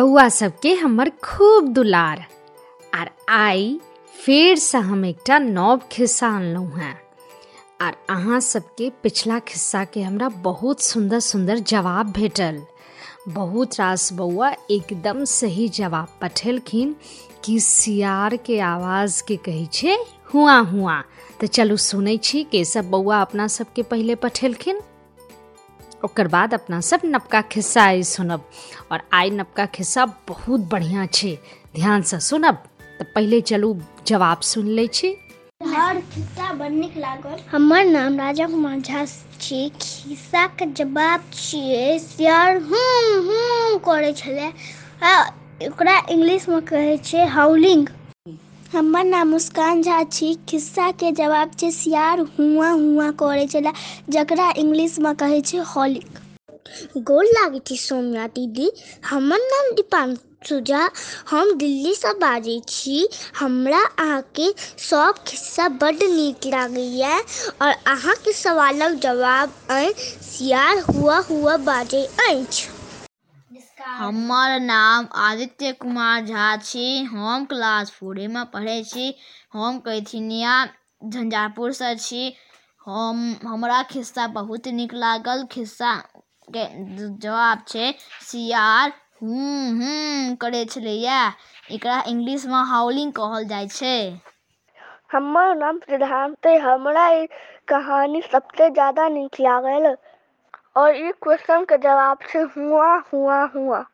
बउआ सबके हमर खूब दुलार। आर आई फेर से हम एकटा नव खिस्सा अनलहुँ हैं। आर अहाँ सबके पिछला खिस्सा के हमरा बहुत सुंदर सुंदर जवाब भेटल। बहुत रास बउआ एकदम सही जवाब पठेलखिन कि सियार के आवाज़ के कहै छै, हुआ हुआ। तऽ चलू सुनै छी के सब बउआ अपना सबके पहिले पठेलखिन। ओकर बाद अपना सब नवका खिस्सा आई सुनब। और आइ नबका खिस्सा बहुत बढ़िया छै। ध्यान से सुनब। तऽ पहिले चलू, जवाब सुन लै छी। हर खिस्सा बड़ नीक लागल। हमर नाम राजा कुमार झा छी। खिस्सा के जवाब छियै करै ओकरा इंग्लिश में कहे हाउलिंग हमर नाम मुस्कान झा छी। खिस्सा के जवाब छै, सियार हुआ हुआ करै छलै, जकरा इंग्लिश में कहै छै हॉलिंग गोर लागै छी, सौम्या दीदी। हमर नाम दीपांशु झा। हम दिल्ली से बाजै छी। हमरा अहाँके सब खिस्सा बड्ड नीक लागैए और अहाँके सवालक जवाब अइ, सियार हुआ हुआ बाजै अछि। हमर नाम आदित्य कुमार झा छी। हम क्लास फोरे में पढ़ै छी। हम कैथिनिया, झंझारपुर से छी। हम, हमरा खिस्सा बहुत नीक लागल। खिस्सा के जवाब छै, सियार, हूँ हूँ, करै छलैया। एकरा इंग्लिश में हाउलिंग कहल जाइ छै। हमर नाम है हमरा कहानी सबसे ज़्यादा नीक लागल। और ई क्वेश्चन के जवाब हुआ हुआ हुआ।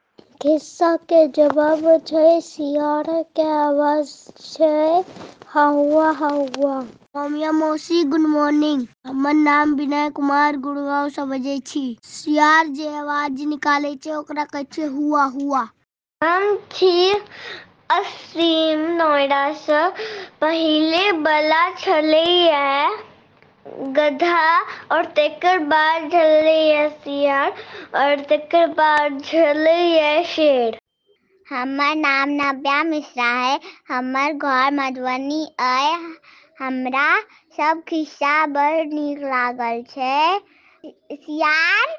के जवाब छै सियार के आवाज़ छै हवा हवा सौम्या मौसी गुड मॉर्निंग हमर नाम विनय कुमार गुड़गांव से बजे छी। सियार जे आवाज़ निकाले छै ओकरा कहै छै हुआ हुआ। हम छी असीम नोएडा से। पहले बला छलैया गधा और तेकर बाद छलैया सियार और तेकर बाद छलैया शेर। हमर नाम नव्या मिश्रा है, हमर घर मधुबनी अइ हमरा सब खिस्सा बड़ नीक लागल छै। सियार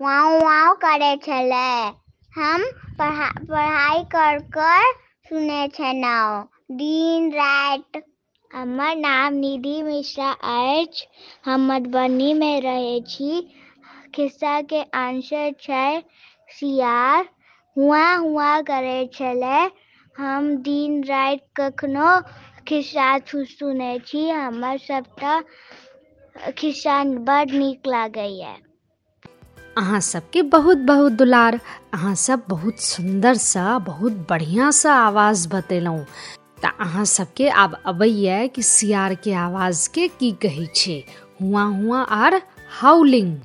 वाव वाव करे छलै। हम पढ़ा पढ़ाई कर कर सुने छलहुँ दिन, राति हमर नाम निधि मिश्रा अछि हम मधुबनी में रहै छी। खिस्सा के आंसर छै सियार। हुआ हुआ करे छलै। हम दिन राति कखनो खिस्सा सुनै छी। हमर सबटा खिस्सा बड़ नीक लागैए। अहाँ सबके बहुत बहुत दुलार। अहाँ सब बहुत सुंदर सा बहुत बढ़िया सा आवाज़ बतेलहुँ। तऽ अहाँ सबके आब अबैया कि सियार के आवाज़ के की कहे छै? हुआ हुआ आर हाउलिंग।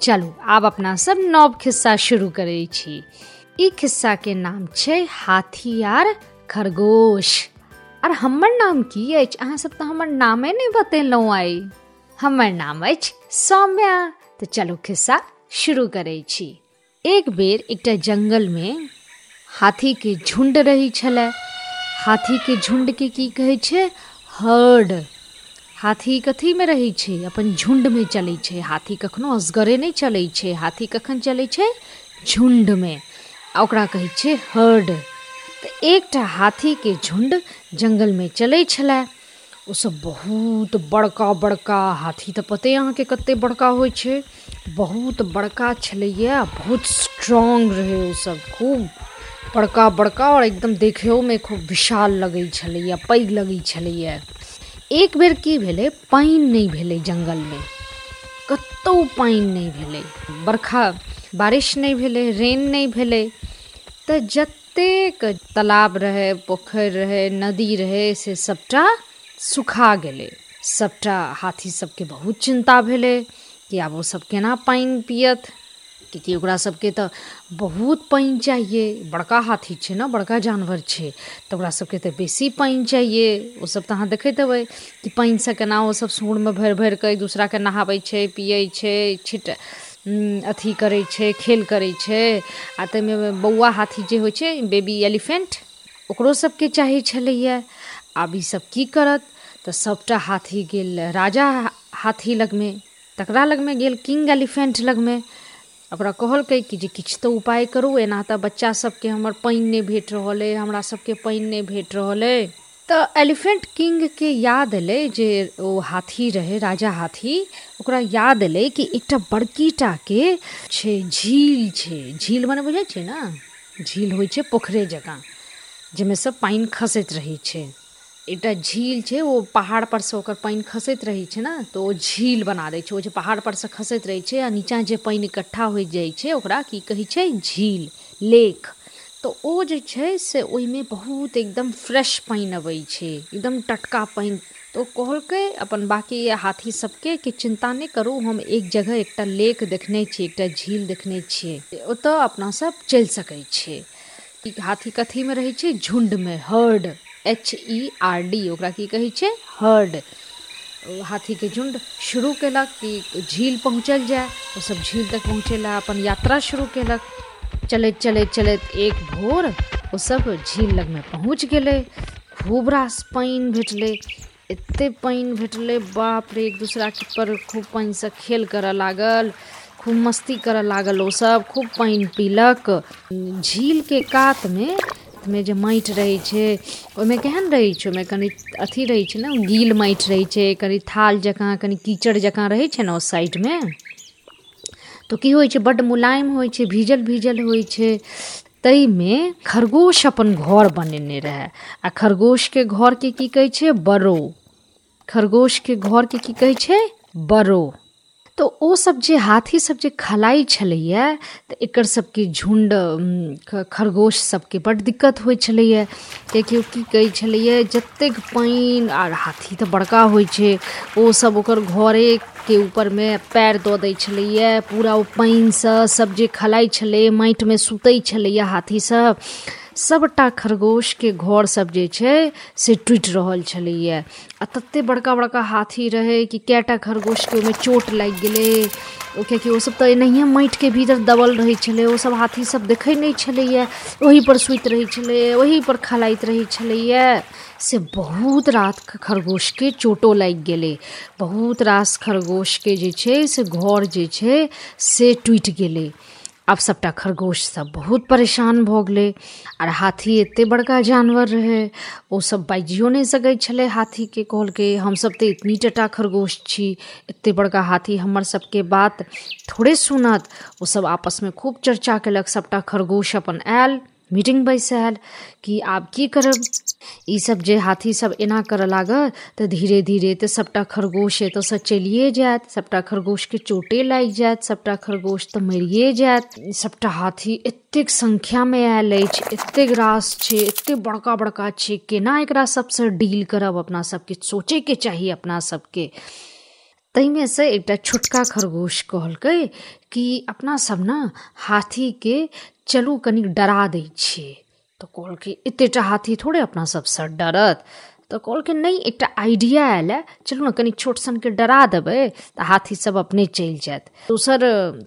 चलू, आब अपना सब नव खिस्सा शुरू करे छी। ई खिस्सा के नाम छे हाथी आर खरगोश। आर हमर नाम की अछि? अहाँ सब हमर नामे नहि बतेलहुँ आइ। हमर नाम अछि सौम्या। तऽ चलू खिस्सा शुरू करे छी। एक बेर एकटा जंगल में हाथी के झुंड रही छलै। हाथी के झुंड के की कहै छै? हर्ड। हाथी कथी में रहै छै? अपन झुंड में चलै छै। हाथी कखनो असगरे नहि चलै छै। हाथी कखन चलै छै? झुंड में। ओकरा कहै छै हर्ड। तऽ एकटा हाथी के झुंड जंगल में चलै छलै। ओसब बहुत बड़का बड़का। हाथी तऽ पते अहाँके कते बड़का छै? बहुत बड़का छलैया बहुत स्ट्रांग रहे ओसब खूब बड़का बड़का और एकदम देखियो में खूब विशाल लगै छलैया, पैघ लगै एक बेर की भेलै पानि नहि भेलै जंगल में। कतौ पानि नहि भेलै। बरखा, बारिश नहि भेलै, रेन नहि भेलै। तऽ जतेक तालाब रहै, पोखरि रहै, नदी रहै, से सबटा सुखा गेलै। सबटा हाथी सबके बहुत चिंता भेलै कि आब ओ सब केना पानि पियत? कियाकि ओकरा सबके तऽ बहुत पानि चाहिए। बड़का हाथी छै ने, बड़का जानवर छै। तऽ ओकरा सबके तऽ बेसी पानि चाहिए। ओसब तऽ अहाँ देखैत हेबै कि पानिसँ केना ओसब सूँड़मे भरि भरि कऽ एक दूसराके नहाबै छै, पियै छै, छिट अथी करै छै, खेल करै छै। आ ताहिमे बौआ हाथी जे होइ छै बेबी एलिफेंट ओकरो सबके चाही छलैया आब ईसब की करत? तऽ सबटा हाथी गेल, राजा हाथी लगमे, तकरा लगमे गेल किंग एलिफेंट लगमे। ओकरा कहलकै कि जे किछु तऽ उपाय करू, एना तऽ बच्चा सबके हमर पानि नहि भेट रहल अइ हमरा सबके पानि नहि भेट रहल। अइ तऽ एलिफेंट किंगके याद एलै जे ओ हाथी रहै, राजा हाथी, ओकरा याद एलै कि एकटा बड़की टाके छै, झील छै, झील मने बुझै छियै ने? झील होइ छै पोखरे जकाँ जाहिमे से पानि खसैत रहै छै। एकटा झील छै ओ पहाड़ पर से ओकर पानि खसैत रहै छै ने तऽ ओ झील बना दै छै, ओ जे पहाड़ पर से खसैत रहै छै, आ नीचाँ जे पानि इकट्ठा होइत जाइ छै, ओकरा की कहै छै, झील, लेक। तऽ ओ जे छै, से ओहिमे बहुत एकदम फ्रेश पानि अबै छै, एकदम टटका पानि ओ कहलकै अपन बाकी हाथी सबके कि चिन्ता नहि करू, हम एक जगह एकटा लेक देखने छियै एकटा झील देखने छियै। ओतऽ अपना सब चलि सकै छियै। हाथी कथीमे रहै छै? झुण्डमे, herd. H E R D ओकरा की कहै छै? हर्ड हाथीके झुण्ड शुरू केलक कि झील पहुँचल जाय ओसब झील तक पहुँचै लए अपन यात्रा शुरू केलक। चलैत चलैत चलैत एक भोर ओसब झील लगमे पहुँच गेलै। खूब रास पानि भेटलै। एतेक पानि भेटलै, बाप रे, एक दूसराके पर खूब पानिसँ खेल करऽ लागल, खूब मस्ती करऽ लागल ओसब खूब पानि पीलक। झील के झीलके कातमे में जे माटि रहै छै ओहिमे केहन रहै छै ओहिमे कनि अथी रहै छै ने गील माटि रहै छै कनि थाल जकाँ कनि कीचड़ जकाँ रहै छै ने ओ साइडमे तऽ की होइ छै बड्ड मुलायम होइ छै भीजल भीजल होइ छै ताहिमे खरगोश अपन घर बनेने रहए आ खरगोशके घरके की कहै छै बरो खरगोशके घरके की कहै छै बरो तऽ ओ सब जे हाथी सब जे खलाइ छलैए, तऽ एकर सबके झुण्ड खरगोश सबके बड्ड दिक्कत होइ छलैए। कियाकि ओ की कहै छलैए, जतेक पानि आर हाथी तऽ बड़का होइ छै, ओ सब ओकर घरेके ऊपरमे पैर दऽ दै छलैए, पूरा ओ पानिसँ सब जे खलाइ छलै, माटिमे सुतै छलैए हाथी सब। सबटा खरगोशके घर सब जे छै, से टुटि रहल छलैए। आ तते बड़का बड़का हाथी रहै कि कएटा खरगोशके ओहिमे चोट लागि गेलै। ओ कियाकि ओसब तऽ एनाहिए माटिके भीतर दबल रहै छलै ओसब हाथी सब देखै नहि छलैए। ओहीपर सुति रहै छलै ओहीपर खलाइत रहै छलैए। से बहुत रात खरगोशके चोटो लागि गेलै। बहुत रास खरगोशके जे छै, से घर जे छै, से टुटि गेलै। आब सबटा खरगोश सब बहुत परेशान भऽ गेलै आर हाथी एते बड़का जानवर रहे। ओ सब बाजियो नहि सकै छलै हाथीके कहलकै हमसब तऽ इतनी टटा खरगोश छी, एते बड़का हाथी हमर सबके बात थोड़े सुनत। वो सब आपसमे खूब चर्चा कलक, सबटा खरगोश अपन आयल। मीटिंग बैस बैसायल कि आब की करब? ई सब जे हाथी सब एना करऽ लागत तऽ धीरे धीरे तऽ सबटा खरगोश एतऽसँ चलिए जायत सबटा खरगोशके चोटे लागि जायत सबटा खरगोश तऽ मरिए जायत सबटा हाथी एतेक संख्यामे आयल अछि रास छै बड़का बड़का केना एकरा सबसँ डील करब अपना सबके, सोचैके चाही अपना सबके? ताहिमे से एकटा छोटका खरगोश कहलकै कि अपना सबने हाथीके चलू कनिक डरा दै छियै तऽ कहलकै एतेटा हाथी थोड़े अपना सबसँ डरत। तऽ कहलकै नहि एकटा आइडिया आयल, चलू ने कनि छोट सनके डरा देबै तऽ हाथी सब अपने चलि जायत दोसर,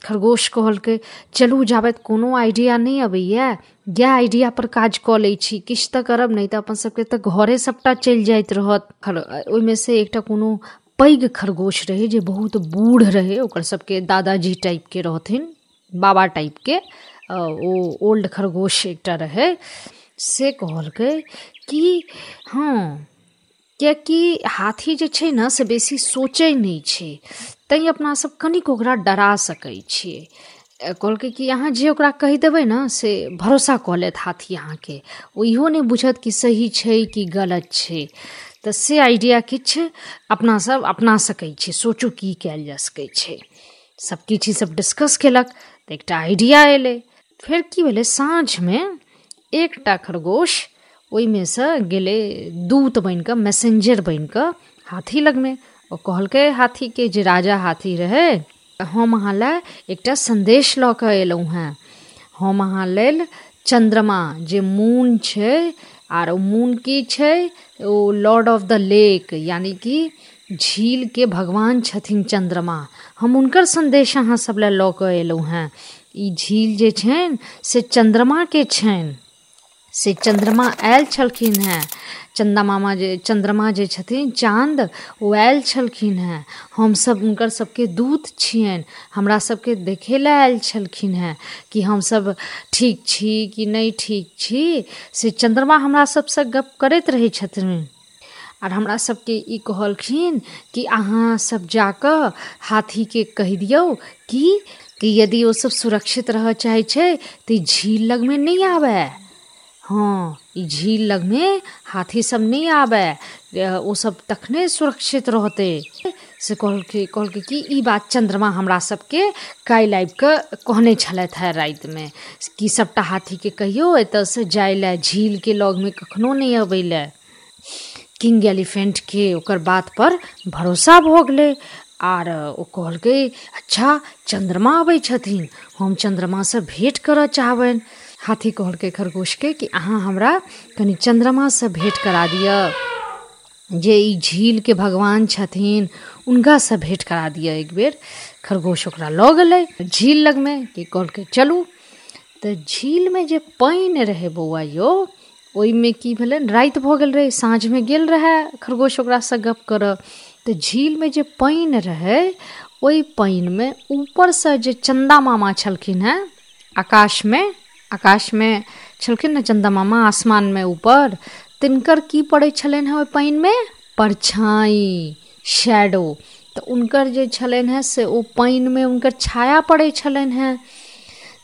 खरगोश कहलकै चलू जाबत कोनो आइडिया नहि अबैया इएह आइडिया पर काज कऽ लै छी, किछु तऽ करब, नहि तऽ अपन सबके घरे सबटा चलि जाइत रहत। ओहिमे से एकटा कोनो पैघ खरगोश रहे जे बहुत बूढ़ रहे, ओकर सबके दादाजी टाइपके रहथिन, बाबा टाइप के ओ ओल्ड खरगोश एकटा रहै। से कहलकै कि, हँ, कियाकि हाथी जे छै ने, से बेसी सोचै नहि छै, तैँ अपना सब कनिक ओकरा डरा सकै छियै। कहलकै कि, अहाँ जे ओकरा कहि देबै ने, से भरोसा कऽ लेत हाथी अहाँके। ओ इहो नहि बुझत कि सही छै कि गलत छै। तऽ से आइडिया किछु अपना सब, अपना सकै सोचू की कयल जा सकै छै। सब किछु सब डिस्कस केलक, तऽ एकटा आइडिया एलै। फेर की भेलै, साँझमे एकटा खरगोश, ओहिमे सँ गेलै दूत बनि मैसेंजर बनि कऽ हाथी लगमे। ओ कहलकै हाथीके जे राजा हाथी रहै, हम अहाँ लए एकटा संदेश लऽ कऽ हेँ। हम अहाँ लेल चन्द्रमा जे मून छै आर मून की छै, ओ लॉर्ड ऑफ़ द लेक, यानी कि झील के भगवान छथिन चंद्रमा। हम हुनकर संदेश अहाँ सब लए लऽ कऽ हेँ। झील जे छनि, से के छनि। से चंद्रमा आयल छलखिन हेँ। चंदा मामा जे, चंद्रमा जे छथिन, चाँद, ओ आयल छलखिन हेँ। हमसब हुनकर सबके दूत छियनि। हमरा सबके देखै लए आयल छलखिन हेँ कि हमसब ठीक छी कि नहि ठीक छी। से चंद्रमा हमरा सबसँ गप करैत रहै छथिन। आर हमरा सबके ई कहलखिन कि अहाँ सब जाकऽ हाथीके कहि दियौ कि कि यदि सब सुरक्षित रहऽ चाहै छै ई झील लगमे नहि आबय हँ झील लगमे हाथी सब नहीं आबय ओ सब तखने सुरक्षित रहते। से कहलकै कि ई बात चंद्रमा हमरा सबके आबि कऽ कहने छलथि हेँ रातिमे कि सभटा हाथीके कहियो, एतऽसँ जाय लए, झीलके लगमे कखनो नहि अबै लए। किंग एलिफेंटके ओकर बात पर भरोसा भऽ गेलै। आर, ओ कहलकै अच्छा चंद्रमा अबै छथिन। हम चंद्रमासँ भेंट करऽ चाहबनि। हाथी कहलकै खरगोशके कि अहाँ हमरा कनि चंद्रमासँ भेँट करा दिअ। जे ई झीलके भगवान छथिन हुनकासँ भेँट करा दिअ एक बेर। खरगोश ओकरा लऽ गेलै झील लगमे कि कहलकै, चलू। तऽ झीलमे जे पानि रहै बौआ यौ, ओहिमे की भेलै राति भऽ गेल रहै, साँझमे गेल रहै, खरगोश ओकरासँ गप करऽ। तऽ झीलमे जे पानि रहै, ओहि पानिमे ऊपरसँ जे चन्दा मामा छलखिन हेँ, आकाशमे आकाशमे छलखिन ने चन्दा मामा आसमानमे ऊपर, तिनकर की पड़ै छलनि हेँ ओहि पानिमे परछाइ शैडो तऽ हुनकर जे छलनि हेँ, से ओ पानिमे हुनकर छाया पड़ै छलनि हेँ।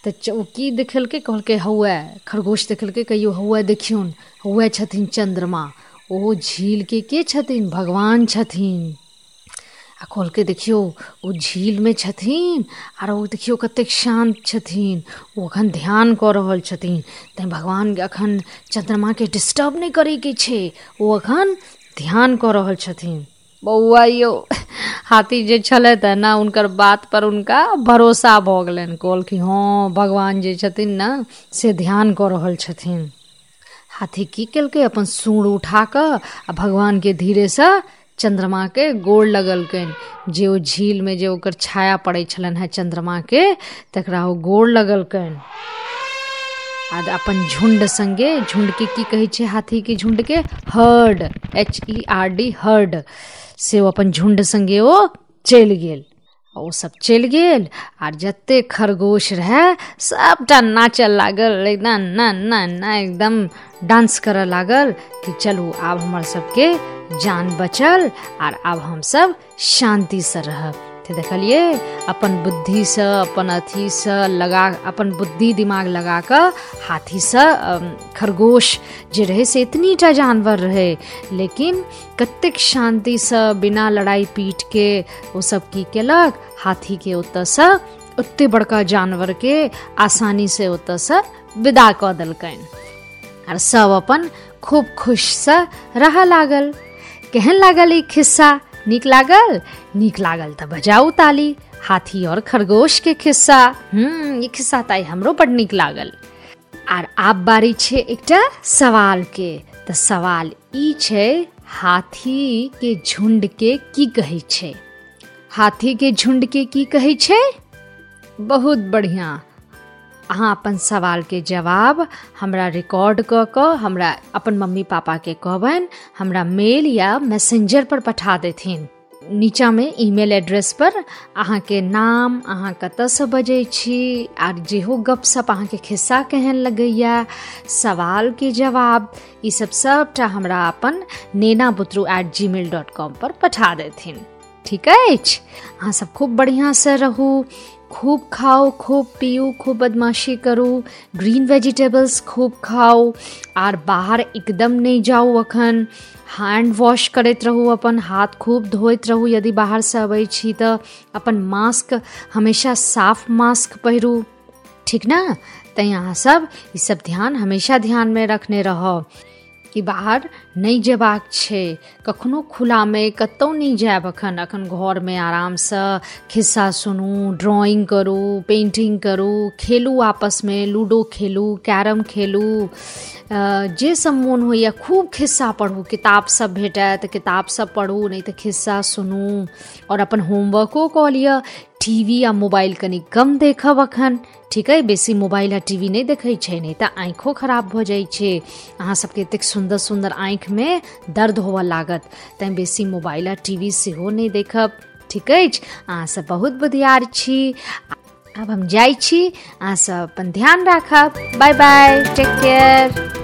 तऽ ओ की देखेलकै? कहलकै, हौए, खरगोश देखेलकै? कहियो, हौए देखियौन, हौए छथिन चंद्रमा, ओ झीलके के छथिन? भगवान छथिन। आ कहलकै देखियौ ओ झीलमे छथिन, आर ओ देखियौ कतेक शान्त छथिन ओ अखन ध्यान कऽ रहल छथिन। तैँ भगवान अखन चंद्रमाके डिस्टर्ब नहि करैके छै, ओ अखन ध्यान कऽ रहल छथिन। बौआ यौ, हाथी जे छलथि हे ने, हुनकर बात पर हुनका भरोसा भऽ गेलनि। कहलखिन, हँ, भगवान जे छथिन ने, से ध्यान कऽ रहल छथिन। हाथी की केलकै? अपन सूँड़ उठा कऽ, आ भगवानके धीरेसँ चंद्रमाके गोड़ लगलकनि। जे ओ झीलमे जे ओकर छाया पड़ै छलनि हेँ चंद्रमाके तकरा ओ गोर लगलकनि। आ अपन झुंड संगे झुंडके की कहै छै झुंड के? Herd H E R D herd. से ओ अपन झुंड संगे ओ चलि गेल। ओ सब चलि गेल, आर जते खरगोश रहै, सबटा नाचऽ लागल, एकदम ना ना ना, एकदम डांस करऽ लागल कि चलू, आब हमर सबके जान बचल और आर आब हमसब शांतिसँ रहब। तऽ देखलिए, अपन बुद्धिसँ अपन अथीसँ लगा, अपन बुद्धि दिमाग लगा कर हाथी से खरगोश जे रहै से इतनीटा जानवर रहे। लेकिन कतेक से बिना लड़ाइ पीटके ओ सब की केलक हाथीके ओतऽसँ ओते बड़का जानवरके आसानीसँ ओतऽसँ विदा कऽ देलकनि। आर सब अपन खूब खुशसँ रहऽ लागल। केहन लागल ई खिस्सा? नीक लागल? नीक लागल तऽ बजाउ ताली, हाथी और खरगोश के खिस्सा। हम्म ई खिस्सा आइ हमरो बड नीक लागल। आर आब बारी छै एकटा सवाल के। तऽ सवाल ई छै, हाथी के झुंड के की कहै छै? हाथी के झुंड के की कहै छै? बहुत बढ़िया। अहाँ अपन सवालके जवाब हमरा रिकॉर्ड कऽ हमरा अपन मम्मी पापाके कहबनि, हमरा मेल या मैसेंजर पर पठा देथिन। नीचाँमे ईमेल एड्रेस पर अहाँके नाम, अहाँ कतऽसँ बजै छी, आर जेहो गपशप अहाँके खिस्सा केहन लगैया सवालके जवाब, ई सब सबटा हमरा अपन नेना बुतरू at gmail dot com पर पठा देथिन। ठीक अछि? अहाँ सब खूब बढ़िआँसँ रहू। खूब खाओ, खूब पियो, खूब बदमाशी करू ग्रीन वेजिटेबल्स खूब खाओ आर बाहर एकदम नहीं जाओ अखन। हैंड वॉश करैत रहू, अपन हाथ खूब धोइत रहू, यदि बाहरसँ अबै छी तऽ अपन मास्क हमेशा साफ़ मास्क पहिरू। ठीक ना? तैँ अहाँ सब, ई सब ध्यान हमेशा ध्यानमे रखने रहब कि बाहर नहीं जेबाक छै। कखनो नहि जायब अखन। अखन घरमे आरामसँ खिस्सा सुनू, ड्राइंग करू, पेंटिंग करू, खेलू आपसमे, लूडो खेलू, कैरम खेलू। जे सब मोन होइए, खूब खिस्सा पढ़ू। किताब सब भेटत, किताब सब पढ़ू, नहि तऽ खिस्सा सुनू। और अपन होमवर्को कऽ लिअ। टीवी आ मोबाइल कनि कम देखब अखन ठीक है, बेसी मोबाइल आ टीवी नहि देखै नहि तऽ आँखो खराब भऽ जाइ छै। अहाँ सबके एतेक सुन्दर सुन्दर आँखिमे दर्द होबऽ लागत, तैँ बेसी मोबाइल आ टीवी सेहो नहि देखब। ठीक अछि, अहाँ सब बहुत बुधियार छी। आब हम जाइ छी, अहाँ सब अपन ध्यान राखब। Bye bye, take care.